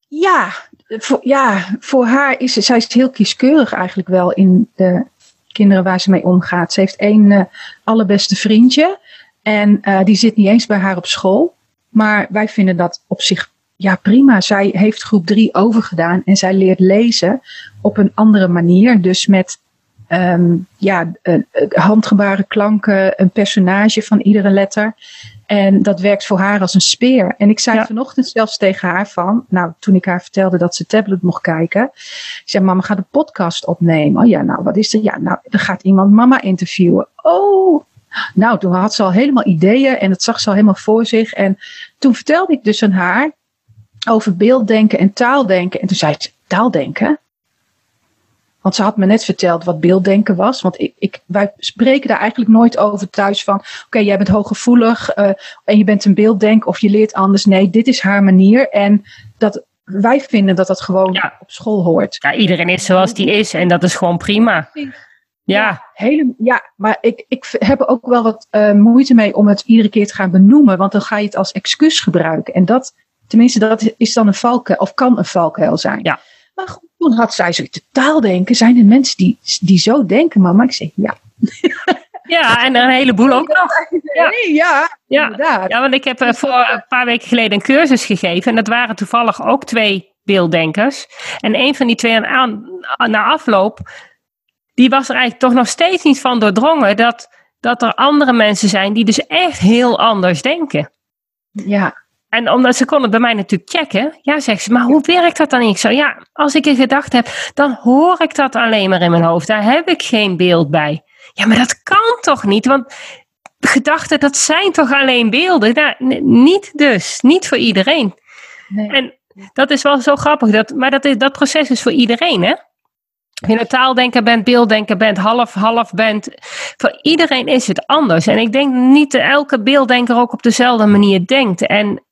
Ja, voor, ja, voor haar is zij is heel kieskeurig eigenlijk wel in de kinderen waar ze mee omgaat. Ze heeft één uh, allerbeste vriendje. En uh, die zit niet eens bij haar op school. Maar wij vinden dat op zich ja, prima. Zij heeft groep drie overgedaan en zij leert lezen op een andere manier. Dus met um, ja, uh, handgebaren klanken, een personage van iedere letter. En dat werkt voor haar als een speer. En ik zei vanochtend zelfs tegen haar van, nou, toen ik haar vertelde dat ze tablet mocht kijken. Ik zei, mama gaat een podcast opnemen. Oh ja, nou, wat is er? Ja, nou, er gaat iemand mama interviewen. Oh, nou, toen had ze al helemaal ideeën en het zag ze al helemaal voor zich. En toen vertelde ik dus aan haar over beelddenken en taaldenken. En toen zei ze, taaldenken? Want ze had me net verteld wat beelddenken was. Want ik, ik, wij spreken daar eigenlijk nooit over thuis van. Oké, jij bent hooggevoelig uh, en je bent een beelddenk of je leert anders. Nee, dit is haar manier. En dat, wij vinden dat dat gewoon op school hoort. Ja, iedereen is zoals die is en dat is gewoon prima. Ja. Hele, ja, maar ik, ik heb er ook wel wat uh, moeite mee om het iedere keer te gaan benoemen, want dan ga je het als excuus gebruiken. En dat, tenminste, dat is dan een valkuil, of kan een valkuil zijn. Ja. Maar goed, toen had zij zo totaal denken. Zijn er mensen die, die zo denken, mama? Ik zeg ja. Ja, en een heleboel ook nog. Ja, ja, Ja. inderdaad. Ja, want ik heb eh, voor een paar weken geleden een cursus gegeven. En dat waren toevallig ook twee beelddenkers. En een van die twee aan, aan, na afloop, die was er eigenlijk toch nog steeds niet van doordrongen dat, dat er andere mensen zijn die dus echt heel anders denken. Ja, En omdat ze kon het bij mij natuurlijk checken, ja, zegt ze, maar hoe werkt dat dan? Ik zo, ja, als ik een gedachte heb, dan hoor ik dat alleen maar in mijn hoofd. Daar heb ik geen beeld bij. Ja, maar dat kan toch niet? Want gedachten, dat zijn toch alleen beelden? Nou, niet dus, niet voor iedereen. nee. En dat is wel zo grappig, dat, maar dat, is, dat proces is voor iedereen, hè? Of je een taaldenker bent, beelddenker bent, half-half bent. Voor iedereen is het anders. En ik denk niet dat elke beelddenker ook op dezelfde manier denkt. En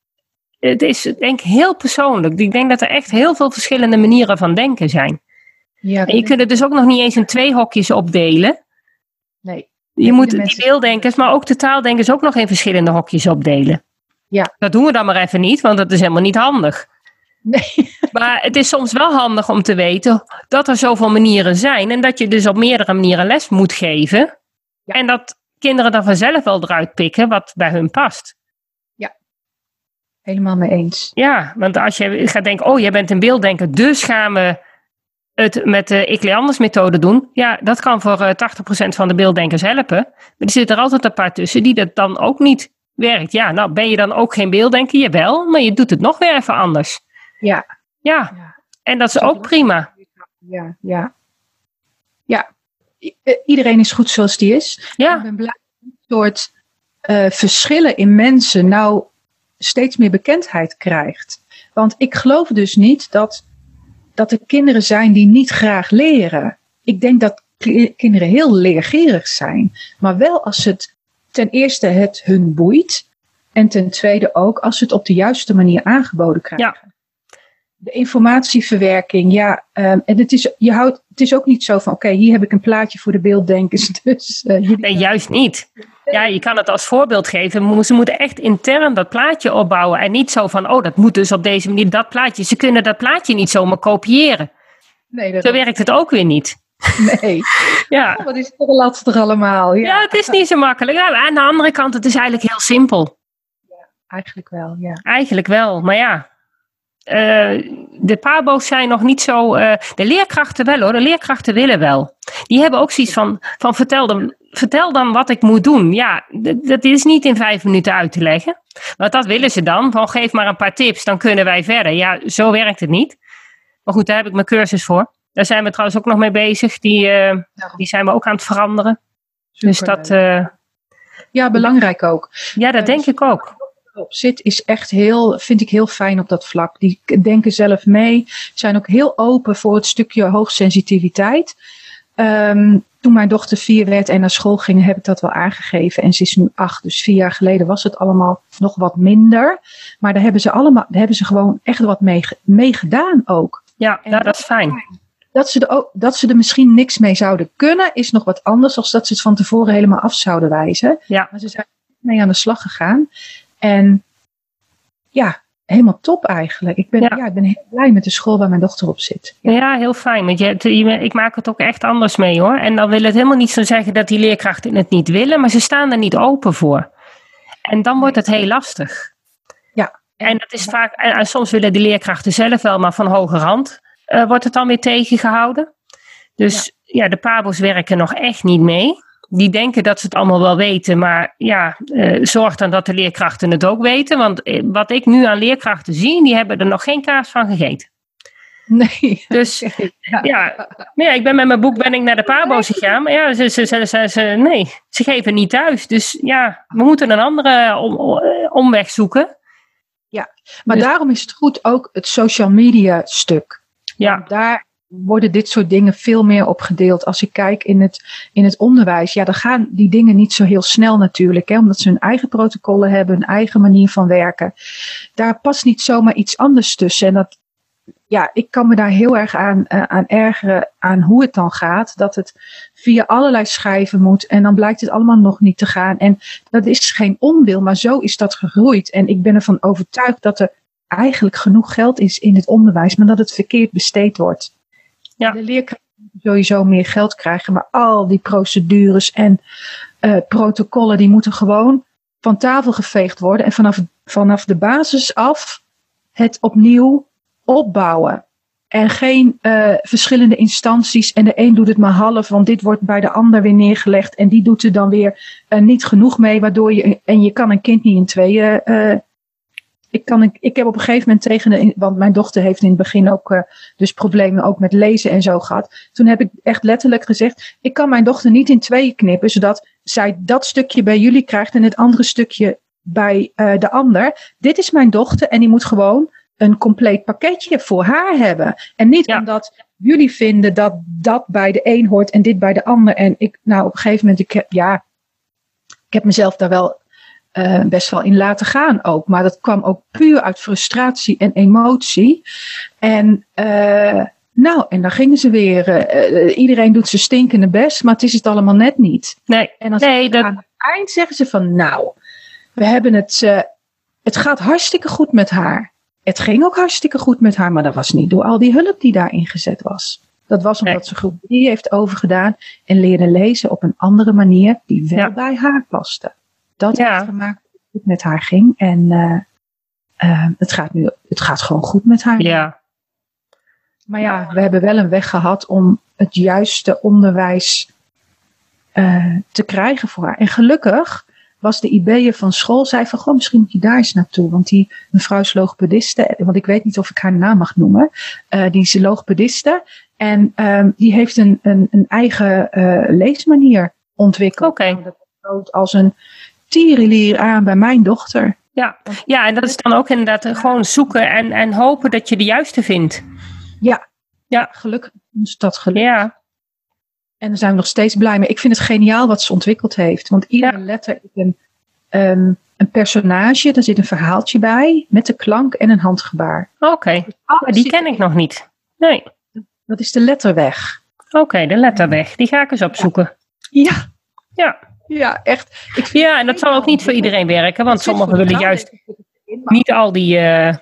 het is denk ik heel persoonlijk. Ik denk dat er echt heel veel verschillende manieren van denken zijn. ja, En je kunt het dus ook nog niet eens in twee hokjes opdelen. nee. Je moet ieder die mens- beelddenkers, maar ook de taaldenkers ook nog in verschillende hokjes opdelen. Ja. Dat doen we dan maar even niet, want dat is helemaal niet handig. Nee. Maar het is soms wel handig om te weten dat er zoveel manieren zijn en dat je dus op meerdere manieren les moet geven. Ja. En dat kinderen dan vanzelf wel eruit pikken wat bij hun past. Helemaal mee eens. Ja, want als je gaat denken, oh, jij bent een beelddenker, dus gaan we het met de Ikleanders methode doen. Ja, dat kan voor eh, 80% van de beelddenkers helpen. Maar er zitten er altijd een paar tussen die dat dan ook niet werkt. Ja, nou ben je dan ook geen beelddenker? Jawel, maar je doet het nog weer even anders. Ja, Ja, Ja. en dat is ook prima. ja, ja. Ja, I- eh, iedereen is goed zoals die is. Ik Ja, ben blij dat soort eh, verschillen in mensen nou steeds meer bekendheid krijgt. Want ik geloof dus niet dat, dat er kinderen zijn die niet graag leren. Ik denk dat ki- kinderen heel leergierig zijn. Maar wel als het ten eerste het hun boeit. En ten tweede ook als ze het op de juiste manier aangeboden krijgen. De informatieverwerking, ja. ehm, en het is, je houdt, het is ook niet zo van, oké, hier heb ik een plaatje voor de beelddenkers. Dus, jullie nee, juist niet. Ja, je kan het als voorbeeld geven. Ze moeten echt intern dat plaatje opbouwen. En niet zo van, oh, dat moet dus op deze manier, dat plaatje. Ze kunnen dat plaatje niet zomaar kopiëren. Nee, dat Zo werkt het ook weer niet. Nee. Ja, Oh, wat is toch lastig allemaal. Ja, ja het is niet zo makkelijk. Ja, maar aan de andere kant, het is eigenlijk heel simpel. eigenlijk wel, ja. Eigenlijk wel, maar ja. eh, de pabo's zijn nog niet zo. eh, de leerkrachten wel hoor, de leerkrachten willen wel. Die hebben ook zoiets van: van vertel, dan, vertel dan wat ik moet doen. Ja, dat is niet in vijf minuten uit te leggen. Want dat willen ze dan. Van geef maar een paar tips, dan kunnen wij verder. Ja, zo werkt het niet. Maar goed, daar heb ik mijn cursus voor. Daar zijn we trouwens ook nog mee bezig. Die, eh, die zijn we ook aan het veranderen. Dus dat, eh, Ja, belangrijk ook. ja, dat denk ik ook. Op zit is echt heel, vind ik heel fijn op dat vlak. Die denken zelf mee, zijn ook heel open voor het stukje hoogsensitiviteit. Ehm, toen mijn dochter vier werd en naar school ging, heb ik dat wel aangegeven. En ze is nu acht, dus vier jaar geleden was het allemaal nog wat minder. Maar daar hebben ze allemaal, daar hebben ze gewoon echt wat mee, mee gedaan ook. Ja, nou, dat is fijn. Dat ze, er ook, dat ze er misschien niks mee zouden kunnen, is nog wat anders dan dat ze het van tevoren helemaal af zouden wijzen. Ja. Maar ze zijn mee aan de slag gegaan. En ja, helemaal top eigenlijk. Ik ben, Ja. ja. ik ben heel blij met de school waar mijn dochter op zit. Ja. Ja, heel fijn. Want je, ik maak het ook echt anders mee hoor. En dan wil het helemaal niet zo zeggen dat die leerkrachten het niet willen, maar ze staan er niet open voor. En dan wordt het heel lastig. Ja. En dat is vaak, en, en soms willen die leerkrachten zelf wel, maar van hoge rand eh, wordt het dan weer tegengehouden. Dus ja, de Pabo's werken nog echt niet mee. Die denken dat ze het allemaal wel weten, maar ja, eh, zorg dan dat de leerkrachten het ook weten. Want eh, wat ik nu aan leerkrachten zie, die hebben er nog geen kaas van gegeten. Nee. Dus Ja. ja, ja, ik ben met mijn boek ben ik naar de Pabo's gegaan. Maar ja, ze, ze, ze, ze, ze- nee, ze geven niet thuis. Dus ja, we moeten een andere om, om- omweg zoeken. Maar Dus- daarom is het goed ook het social media stuk. Ja, daar worden dit soort dingen veel meer op gedeeld. Als ik kijk in het, in het onderwijs, ja, dan gaan die dingen niet zo heel snel natuurlijk. Hè, omdat ze hun eigen protocollen hebben, hun eigen manier van werken. Daar past niet zomaar iets anders tussen. En dat, ja, ik kan me daar heel erg aan, eh, aan ergeren aan hoe het dan gaat. Dat het via allerlei schijven moet. En dan blijkt het allemaal nog niet te gaan. En dat is geen onwil, maar zo is dat gegroeid. En ik ben ervan overtuigd dat er eigenlijk genoeg geld is in het onderwijs, maar dat het verkeerd besteed wordt. Ja. De leerkrachten sowieso meer geld krijgen, maar al die procedures en uh, protocollen, die moeten gewoon van tafel geveegd worden en vanaf, vanaf de basis af het opnieuw opbouwen. En geen uh, verschillende instanties en de een doet het maar half, want dit wordt bij de ander weer neergelegd en die doet er dan weer uh, niet genoeg mee, waardoor je, en je kan een kind niet in tweeën ik, kan, ik, ik heb op een gegeven moment tegen de, want mijn dochter heeft in het begin ook uh, dus problemen ook met lezen en zo gehad. Toen heb ik echt letterlijk gezegd, ik kan mijn dochter niet in tweeën knippen, zodat zij dat stukje bij jullie krijgt en het andere stukje bij uh, de ander. Dit is mijn dochter en die moet gewoon een compleet pakketje voor haar hebben. En niet omdat jullie vinden dat dat bij de een hoort en dit bij de ander. En ik, nou op een gegeven moment, ik heb, ja, ik heb mezelf daar wel uh, best wel in laten gaan ook. Maar dat kwam ook puur uit frustratie en emotie. En uh, nou, en dan gingen ze weer. Uh, iedereen doet zijn stinkende best, maar het is het allemaal net niet. Nee, en nee, dat... aan het eind zeggen ze van nou, we hebben het. het gaat hartstikke goed met haar. Het ging ook hartstikke goed met haar, maar dat was niet door al die hulp die daar ingezet was. Dat was omdat nee. ze groep 3 heeft overgedaan en leerde lezen op een andere manier die wel ja. bij haar paste dat ja. heeft gemaakt dat het goed met haar ging. En uh, uh, het, gaat nu, het gaat gewoon goed met haar. Ja. Maar ja, we hebben wel een weg gehad om het juiste onderwijs uh, te krijgen voor haar. En gelukkig was de IB'er van school, zei van, goh, misschien moet je daar eens naartoe. Want die mevrouw is logopediste, want ik weet niet of ik haar naam mag noemen. Uh, die is logopediste en um, die heeft een, een, een eigen uh, leesmanier ontwikkeld. Oké. Okay. Als een tierenlier aan bij mijn dochter. Ja. ja, en dat is dan ook inderdaad gewoon zoeken en, en hopen dat je de juiste vindt. Ja, ja. gelukkig is dat gelukt. Ja. En daar zijn we nog steeds blij mee. Ik vind het geniaal wat ze ontwikkeld heeft. Want iedere ja. letter is een, um, een personage, daar zit een verhaaltje bij, met een klank en een handgebaar. Oké, okay. dus die ken ik nog niet. Nee. Dat is de letterweg. Oké, okay, de letterweg. Die ga ik eens opzoeken. Ja. Ja. Ja, echt. Ik ja, en dat zal ook niet voor iedereen werken, want sommigen willen juist niet al die, uh,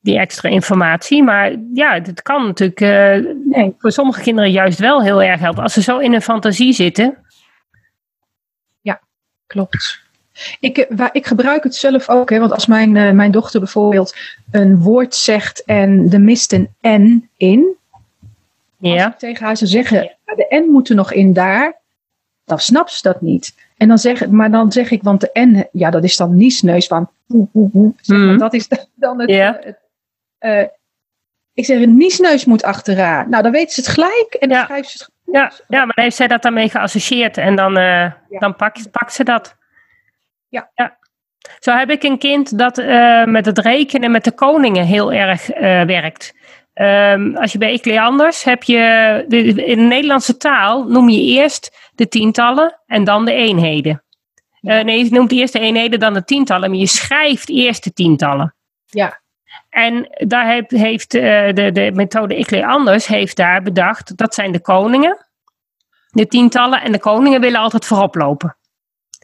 die extra informatie. Maar ja, het kan natuurlijk uh, nee. voor sommige kinderen juist wel heel erg helpen. Als ze zo in een fantasie zitten. Ja, klopt. Ik, waar, ik gebruik het zelf ook, hè, want als mijn, uh, mijn dochter bijvoorbeeld een woord zegt en er mist een N in. Ja. Tegen haar zou zeggen, de N moet er nog in daar dan snapt ze dat niet. En dan zeg, maar dan zeg ik, want de N, ja, dat is dan niesneus van. Zeg maar, mm. Dat is dan het. Yeah. het uh, ik zeg, een niesneus moet achteraan. Nou, dan weet ze het gelijk en dan ja. ze het goed. Ja, ja, maar heeft zij dat daarmee geassocieerd en dan, uh, ja. dan pakt, pakt ze dat. Ja. ja. Zo heb ik een kind dat uh, met het rekenen met de koningen heel erg werkt. Um, als je bij Ecleanders heb je, de, in de Nederlandse taal noem je eerst de tientallen en dan de eenheden. Uh, nee, je noemt eerst de eenheden, dan de tientallen, maar je schrijft eerst de tientallen. Ja. En daar heeft, heeft uh, de, de methode Ecleanders heeft daar bedacht, dat zijn de koningen, de tientallen, en de koningen willen altijd voorop lopen.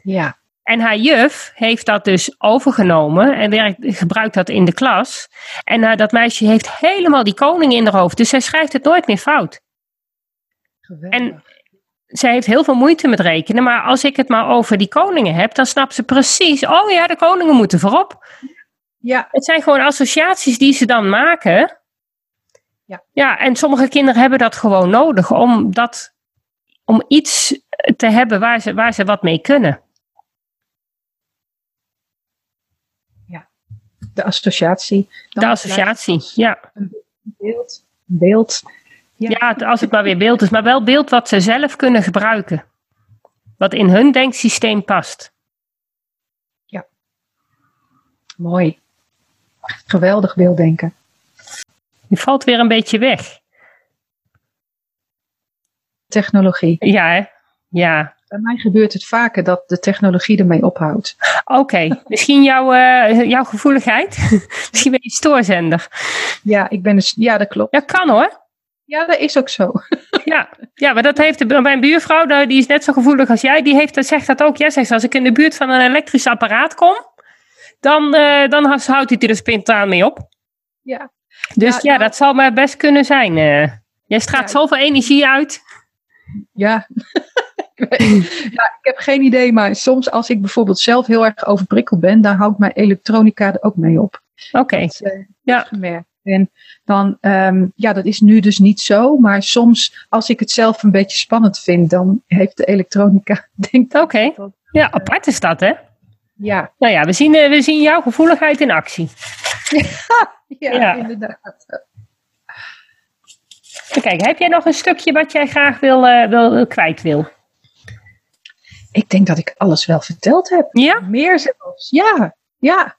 Ja. En haar juf heeft dat dus overgenomen en werkt, gebruikt dat in de klas. En uh, dat meisje heeft helemaal die koning in haar hoofd. Dus zij schrijft het nooit meer fout. Geweldig. En zij heeft heel veel moeite met rekenen. Maar als ik het maar over die koningen heb, dan snapt ze precies. Oh ja, de koningen moeten voorop. Ja. Het zijn gewoon associaties die ze dan maken. Ja. Ja, en sommige kinderen hebben dat gewoon nodig om, dat, om iets te hebben waar ze, waar ze wat mee kunnen. de associatie. De associatie, ja. Een beeld. Een beeld. Ja. ja, als het maar weer beeld is, maar wel beeld wat ze zelf kunnen gebruiken. Wat in hun denksysteem past. Ja. Mooi. Geweldig beelddenken. Je valt weer een beetje weg. Technologie. Ja, hè? Ja. Bij mij gebeurt het vaker dat de technologie ermee ophoudt. Oké, okay. misschien jouw, uh, jouw gevoeligheid? misschien ben je stoorzender. Ja, ik ben dus, ja, dat klopt. Ja, kan hoor. Ja, dat is ook zo. Ja, ja maar dat heeft de, mijn buurvrouw, die is net zo gevoelig als jij, die heeft, zegt dat ook. Jij zegt, als ik in de buurt van een elektrisch apparaat kom, dan, uh, dan houdt hij er spontaan mee op. Ja. Dus ja, ja nou- dat zal maar best kunnen zijn. Uh, jij straalt ja. zoveel energie uit. Ja. ja, ik heb geen idee, maar soms als ik bijvoorbeeld zelf heel erg overprikkeld ben, dan houdt mijn elektronica er ook mee op. Oké. Okay. Uh, ja. Gemerkt. En dan, um, ja, dat is nu dus niet zo. Maar soms, als ik het zelf een beetje spannend vind, dan heeft de elektronica, denk ik. Oké. Okay. Ja, apart is dat, hè? Ja. Nou ja, we zien, uh, we zien jouw gevoeligheid in actie. ja, ja, inderdaad. Kijk, heb jij nog een stukje wat jij graag wil, uh, wil, kwijt wil? Ik denk dat ik alles wel verteld heb. Ja? Meer zelfs. Ja, ja.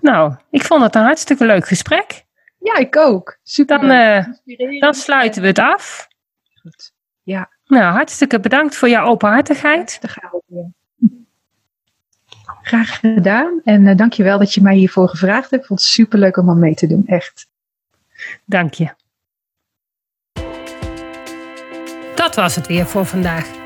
Nou, ik vond het een hartstikke leuk gesprek. Ja, ik ook. Super. Dan, uh, dan sluiten we het af. Goed. Ja. Nou, hartstikke bedankt voor jouw openhartigheid. Graag gedaan. En uh, dankjewel dat je mij hiervoor gevraagd hebt. Ik vond het super leuk om aan mee te doen. Echt. Dank je. Dat was het weer voor vandaag.